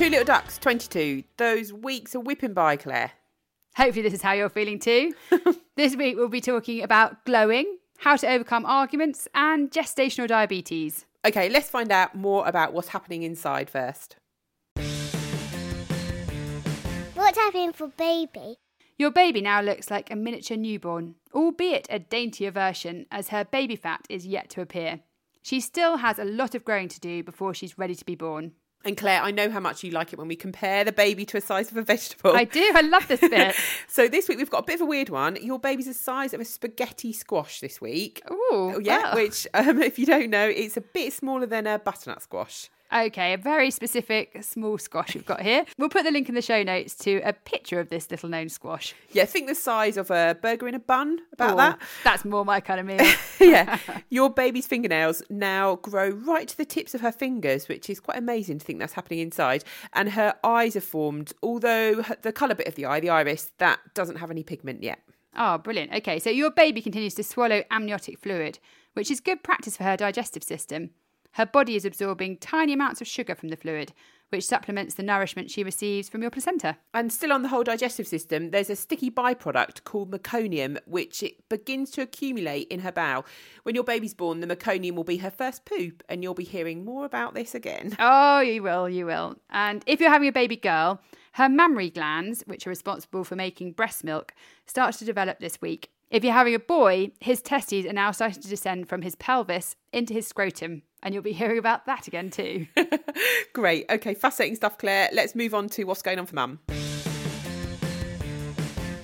Two little ducks, 22. Those weeks are whipping by, Claire. Hopefully, this is how you're feeling too. this week, we'll be talking about glowing, how to overcome arguments, and gestational diabetes. Okay, let's find out more about what's happening inside first. What's happening for baby? Your baby now looks like a miniature newborn, albeit a daintier version, as her baby fat is yet to appear. She still has a lot of growing to do before she's ready to be born. And Claire, I know how much you like it when we compare the baby to a size of a vegetable. I do, I love this bit. So this week we've got a bit of a weird one. Your baby's the size of a spaghetti squash this week. Ooh, Oh, yeah, wow. which, um, if you don't know, it's a bit smaller than a butternut squash. Okay, a very specific small squash we've got here. We'll put the link in the show notes to a picture of this little known squash. Yeah, think the size of a burger in a bun, about Ooh, that. That's more my kind of meal. yeah. Your baby's fingernails now grow right to the tips of her fingers, which is quite amazing to think that's happening inside. And her eyes are formed, although the colour bit of the eye, the iris, that doesn't have any pigment yet. Oh, brilliant. Okay, so your baby continues to swallow amniotic fluid, which is good practice for her digestive system. Her body is absorbing tiny amounts of sugar from the fluid, which supplements the nourishment she receives from your placenta. And still on the whole digestive system, there's a sticky byproduct called meconium, which it begins to accumulate in her bowel. When your baby's born, the meconium will be her first poop, and you'll be hearing more about this again. Oh, you will, you will. And if you're having a baby girl, her mammary glands, which are responsible for making breast milk, start to develop this week. If you're having a boy, his testes are now starting to descend from his pelvis into his scrotum, and you'll be hearing about that again too. Great. Okay, fascinating stuff, Claire. Let's move on to what's going on for mum.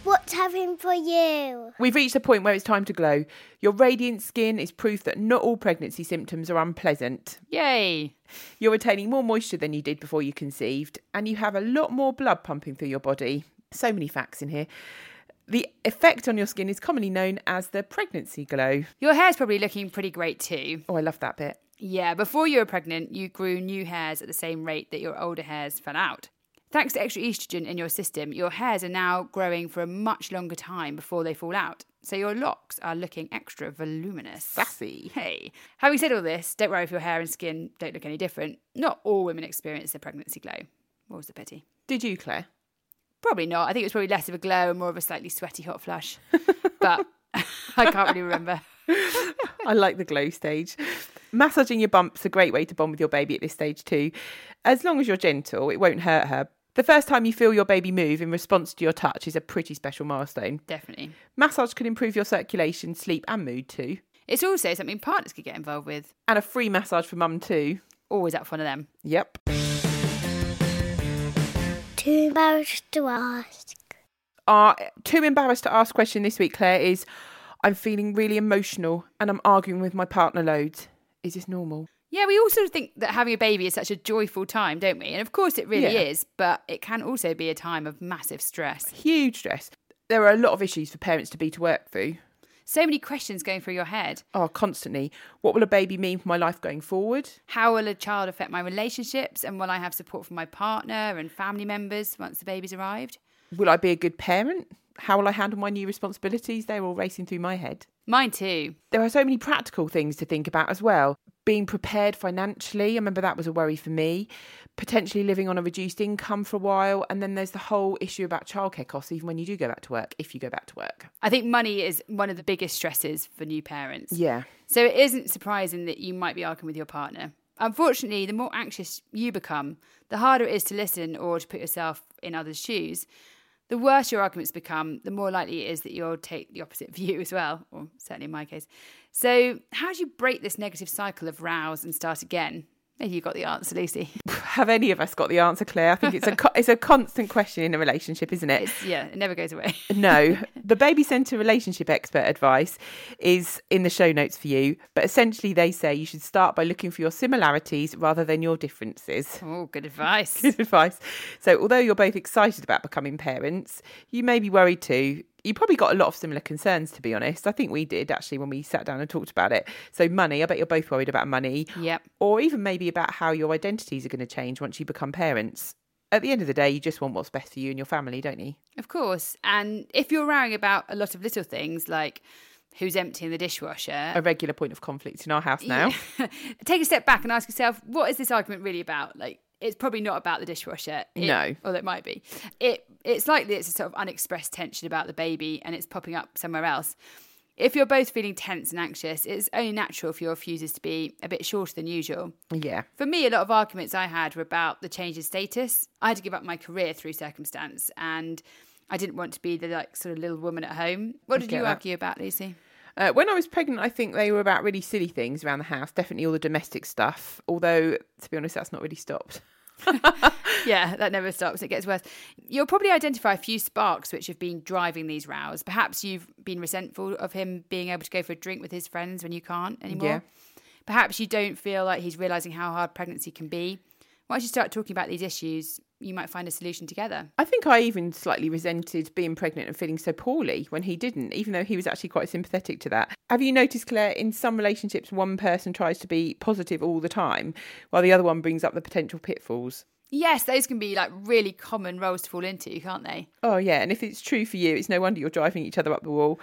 What's happening for you? We've reached the point where it's time to glow. Your radiant skin is proof that not all pregnancy symptoms are unpleasant. Yay! You're retaining more moisture than you did before you conceived, and you have a lot more blood pumping through your body. So many facts in here. The effect on your skin is commonly known as the pregnancy glow. Your hair's probably looking pretty great too. Oh, I love that bit. Yeah, before you were pregnant, you grew new hairs at the same rate that your older hairs fell out. Thanks to extra estrogen in your system, your hairs are now growing for a much longer time before they fall out. So your locks are looking extra voluminous. Sassy. Hey. Having said all this, don't worry if your hair and skin don't look any different. Not all women experience the pregnancy glow. What was the pity? Did you, Claire? Probably not. I think it was probably less of a glow and more of a slightly sweaty hot flush. but I can't really remember. I like the glow stage. Massaging your bump's a great way to bond with your baby at this stage too. As long as you're gentle, it won't hurt her. The first time you feel your baby move in response to your touch is a pretty special milestone. Definitely. Massage can improve your circulation, sleep, and mood too. It's also something partners could get involved with. And a free massage for mum too. Always up for one of them. Yep. Too embarrassed to ask. Our too embarrassed to ask question this week, Claire, is I'm feeling really emotional and I'm arguing with my partner loads. Is this normal? Yeah, we all sort of think that having a baby is such a joyful time, don't we? And of course it really Yeah. is, but it can also be a time of massive stress. Huge stress. There are a lot of issues for parents to be to work through. So many questions going through your head. Oh, constantly. What will a baby mean for my life going forward? How will a child affect my relationships? And will I have support from my partner and family members once the baby's arrived? Will I be a good parent? How will I handle my new responsibilities? They're all racing through my head. Mine too. There are so many practical things to think about as well. Being prepared financially, I remember that was a worry for me. Potentially living on a reduced income for a while. And then there's the whole issue about childcare costs, even when you do go back to work, if you go back to work. I think money is one of the biggest stresses for new parents. Yeah. So it isn't surprising that you might be arguing with your partner. Unfortunately, the more anxious you become, the harder it is to listen or to put yourself in others' shoes. The worse your arguments become, the more likely it is that you'll take the opposite view as well, or certainly in my case. So, how do you break this negative cycle of rows and start again? Maybe you got the answer, Lucy. have any of us got the answer, Claire? I think it's a it's a constant question in a relationship, isn't it? It's, yeah, it never goes away. no, the baby centre relationship expert advice is in the show notes for you. But essentially, they say you should start by looking for your similarities rather than your differences. Oh, good advice. Good advice. So, although you're both excited about becoming parents, you may be worried too. You probably got a lot of similar concerns, to be honest. I think we did actually when we sat down and talked about it. So, money, I bet you're both worried about money, Yep. or even maybe about how your identities are going to change once you become parents. At the end of the day, you just want what's best for you and your family, don't you? Of course. And if you're worrying about a lot of little things like who's emptying the dishwasher, A regular point of conflict in our house now. take a step back and ask yourself, what is this argument really about? Like, it's probably not about the dishwasher. It, No. Or it might be. It It's likely it's a sort of unexpressed tension about the baby and it's popping up somewhere else. If you're both feeling tense and anxious, it's only natural for your fuses to be a bit shorter than usual. Yeah. For me, a lot of arguments I had were about the change in status. I had to give up my career through circumstance and I didn't want to be the like sort of little woman at home. What did you that. argue about, Lucy? Uh, when I was pregnant, I think they were about really silly things around the house, definitely all the domestic stuff. Although, to be honest, that's not really stopped. Yeah, that never stops. It gets worse. You'll probably identify a few sparks which have been driving these rows. Perhaps you've been resentful of him being able to go for a drink with his friends when you can't anymore. Yeah. Perhaps you don't feel like he's realizing how hard pregnancy can be. Once you start talking about these issues, you might find a solution together. I think I even slightly resented being pregnant and feeling so poorly when he didn't, even though he was actually quite sympathetic to that. Have you noticed, Claire, in some relationships, one person tries to be positive all the time while the other one brings up the potential pitfalls? Yes, those can be like really common roles to fall into, can't they? Oh, yeah. And if it's true for you, it's no wonder you're driving each other up the wall.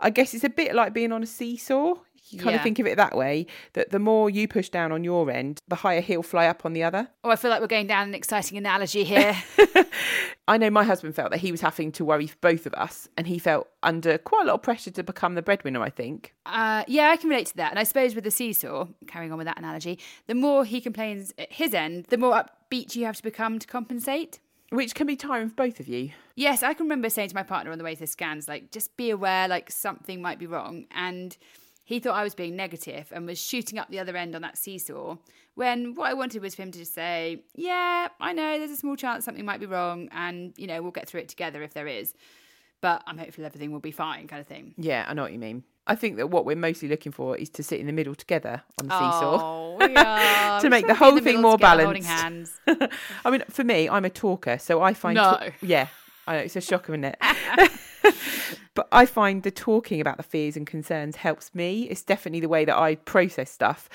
I guess it's a bit like being on a seesaw. You kind Yeah. of think of it that way that the more you push down on your end, the higher he'll fly up on the other. Oh, I feel like we're going down an exciting analogy here. I know my husband felt that he was having to worry for both of us, and he felt under quite a lot of pressure to become the breadwinner, I think. Uh, yeah, I can relate to that. And I suppose with the seesaw, carrying on with that analogy, the more he complains at his end, the more upbeat you have to become to compensate. Which can be tiring for both of you. Yes, I can remember saying to my partner on the way to the scans, like, just be aware, like, something might be wrong. And he thought I was being negative and was shooting up the other end on that seesaw. When what I wanted was for him to just say, yeah, I know there's a small chance something might be wrong. And, you know, we'll get through it together if there is. But I'm hopeful everything will be fine, kind of thing. Yeah, I know what you mean. I think that what we're mostly looking for is to sit in the middle together on the seesaw. Oh, we are. To make the whole in thing more together, Holding balanced. hands. I mean, for me, I'm a talker, so I find. No. yeah, I know, it's a shocker, isn't it? but I find the talking about the fears and concerns helps me. It's definitely the way that I process stuff.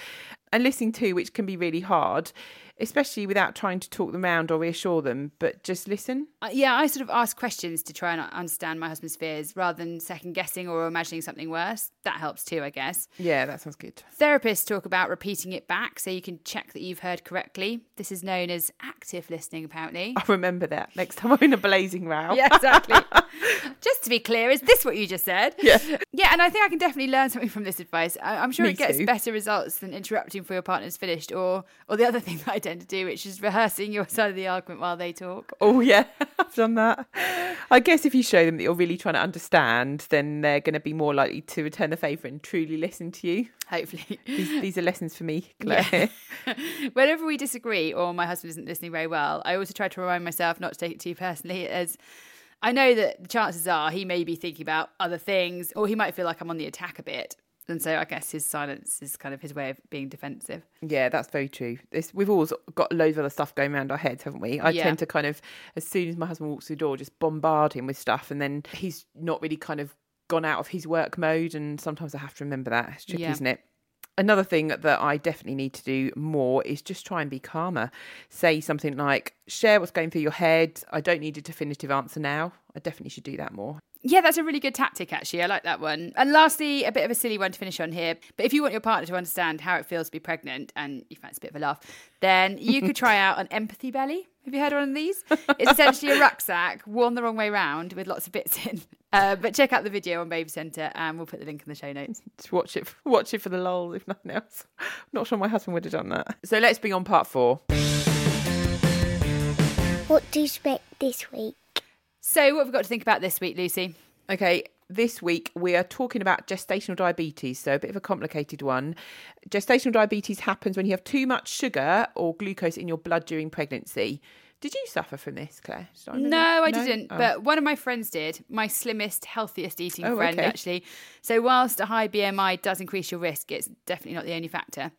And listening to, which can be really hard, especially without trying to talk them around or reassure them, but just listen. Uh, yeah, I sort of ask questions to try and understand my husband's fears rather than second guessing or imagining something worse. That helps too, I guess. Yeah, that sounds good. Therapists talk about repeating it back so you can check that you've heard correctly. This is known as active listening, apparently. I'll remember that next time I'm in a blazing row. Yeah, exactly. just to be clear, is this what you just said? Yeah. Yeah, and I think I can definitely learn something from this advice. I- I'm sure Me it gets too. better results than interrupting for your partner's finished, or or the other thing that I tend to do, which is rehearsing your side of the argument while they talk. Oh yeah, I've done that. I guess if you show them that you're really trying to understand, then they're going to be more likely to return the favour and truly listen to you. Hopefully. These, these are lessons for me, Claire. Whenever we disagree or my husband isn't listening very well, I also try to remind myself not to take it too personally, as I know that the chances are he may be thinking about other things or he might feel like I'm on the attack a bit. And so I guess his silence is kind of his way of being defensive. Yeah, that's very true. This, we've always got loads of other stuff going around our heads, haven't we? I Yeah. tend to kind of, as soon as my husband walks through the door, just bombard him with stuff, and then he's not really kind of gone out of his work mode. And sometimes I have to remember that. It's tricky, Yeah. isn't it? Another thing that I definitely need to do more is just try and be calmer. Say something like, share what's going through your head. I don't need a definitive answer now. I definitely should do that more. Yeah, that's a really good tactic, actually. I like that one. And lastly, a bit of a silly one to finish on here. But if you want your partner to understand how it feels to be pregnant and you fancy a bit of a laugh, then you could try out an empathy belly. Have you heard one of these? It's essentially a rucksack worn the wrong way round with lots of bits in. Uh, but check out the video on Baby Centre and we'll put the link in the show notes. Just watch it, watch it for the lulz, if nothing else. I'm not sure my husband would have done that. So let's bring on part four. What do you expect this week? So, what have we got to think about this week, Lucy? Okay, This week, we are talking about gestational diabetes, so a bit of a complicated one. Gestational diabetes happens when you have too much sugar or glucose in your blood during pregnancy. Did you suffer from this, Claire? I No? I didn't. Oh. But one of my friends did. My slimmest, healthiest eating Oh, friend, okay. actually. So, whilst a high BMI does increase your risk, it's definitely not the only factor.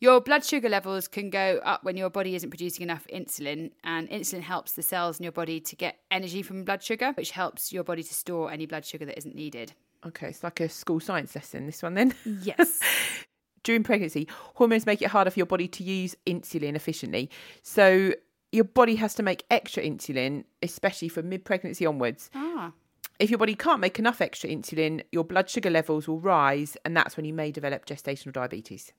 Your blood sugar levels can go up when your body isn't producing enough insulin, and insulin helps the cells in your body to get energy from blood sugar, which helps your body to store any blood sugar that isn't needed. Okay, it's like a school science lesson, this one then. Yes. During pregnancy, hormones make it harder for your body to use insulin efficiently. So your body has to make extra insulin, especially from mid pregnancy onwards. ah. If your body can't make enough extra insulin, your blood sugar levels will rise, and that's when you may develop gestational diabetes.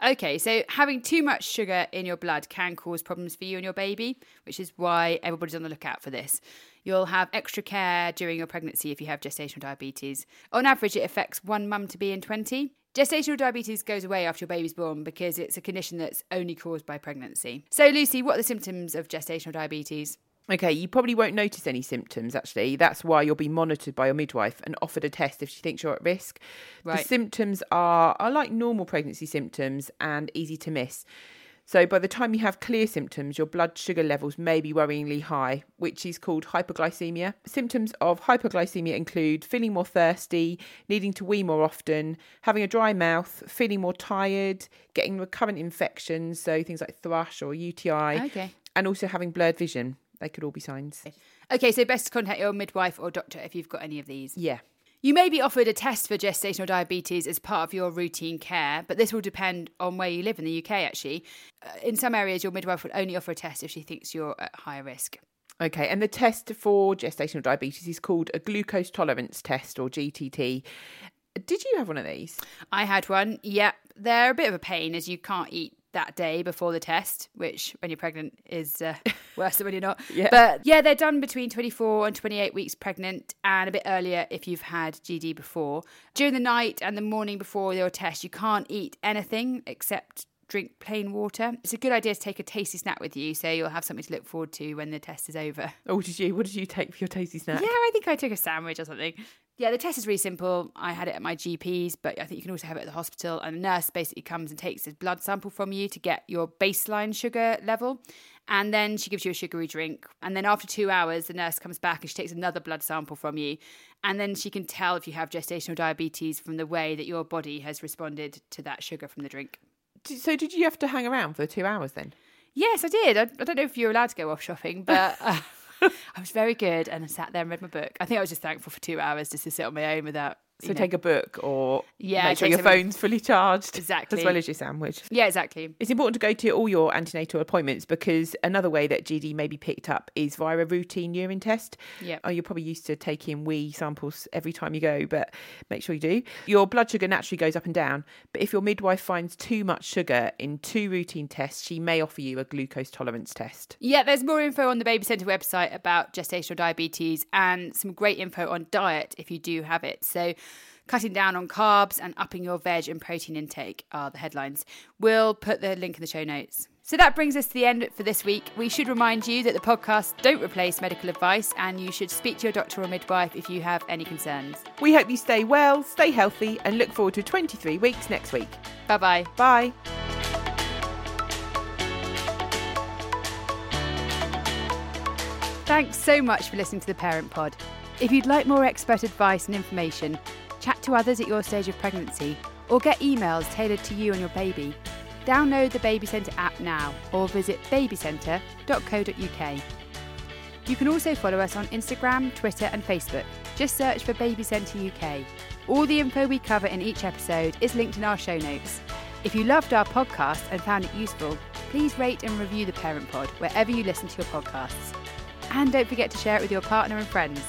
Okay, so having too much sugar in your blood can cause problems for you and your baby, which is why everybody's on the lookout for this. You'll have extra care during your pregnancy if you have gestational diabetes. On average, it affects one mum to be in 20. Gestational diabetes goes away after your baby's born because it's a condition that's only caused by pregnancy. So, Lucy, what are the symptoms of gestational diabetes? Okay, you probably won't notice any symptoms actually. That's why you'll be monitored by your midwife and offered a test if she thinks you're at risk. Right. The symptoms are, are like normal pregnancy symptoms and easy to miss. So by the time you have clear symptoms, your blood sugar levels may be worryingly high, which is called hypoglycemia. Symptoms of hypoglycemia include feeling more thirsty, needing to wee more often, having a dry mouth, feeling more tired, getting recurrent infections, so things like thrush or UTI, Okay. and also having blurred vision. They could all be signs. Okay, so best to contact your midwife or doctor if you've got any of these. Yeah. You may be offered a test for gestational diabetes as part of your routine care, but this will depend on where you live in the UK, actually. Uh, in some areas, your midwife will only offer a test if she thinks you're at higher risk. Okay, and the test for gestational diabetes is called a glucose tolerance test or GTT. Did you have one of these? I had one. Yep, they're a bit of a pain as you can't eat that day before the test, which when you're pregnant is uh, worse than when you're not. Yeah. But yeah, they're done between 24 and 28 weeks pregnant and a bit earlier if you've had GD before. During the night and the morning before your test, you can't eat anything except drink plain water. It's a good idea to take a tasty snack with you so you'll have something to look forward to when the test is over. Oh, did you? What did you take for your tasty snack? Yeah, I think I took a sandwich or something. Yeah, the test is really simple. I had it at my GP's, but I think you can also have it at the hospital. And the nurse basically comes and takes a blood sample from you to get your baseline sugar level. And then she gives you a sugary drink. And then after two hours, the nurse comes back and she takes another blood sample from you. And then she can tell if you have gestational diabetes from the way that your body has responded to that sugar from the drink. So did you have to hang around for two hours then? Yes, I did. I, I don't know if you're allowed to go off shopping, but uh, I was very good and I sat there and read my book. I think I was just thankful for two hours just to sit on my own without. So know- take a book or Yeah, make sure your something- phone's fully charged. Exactly. As well as your sandwich. Yeah, exactly. It's important to go to all your antenatal appointments because another way that GD may be picked up is via a routine urine test. Yeah. Oh, you're probably used to taking wee samples every time you go, but make sure you do. Your blood sugar naturally goes up and down, but if your midwife finds too much sugar in two routine tests, she may offer you a glucose tolerance test. Yeah, there's more info on the Baby Centre website about gestational diabetes and some great info on diet if you do have it. So, cutting down on carbs and upping your veg and protein intake are the headlines. We'll put the link in the show notes. So that brings us to the end for this week. We should remind you that the podcasts don't replace medical advice and you should speak to your doctor or midwife if you have any concerns. We hope you stay well, stay healthy, and look forward to 23 weeks next week. Bye bye. Bye. Thanks so much for listening to the Parent Pod. If you'd like more expert advice and information, chat to others at your stage of pregnancy, or get emails tailored to you and your baby, download the Baby Centre app now or visit babycentre.co.uk. You can also follow us on Instagram, Twitter, and Facebook. Just search for Baby Centre UK. All the info we cover in each episode is linked in our show notes. If you loved our podcast and found it useful, please rate and review the Parent Pod wherever you listen to your podcasts. And don't forget to share it with your partner and friends.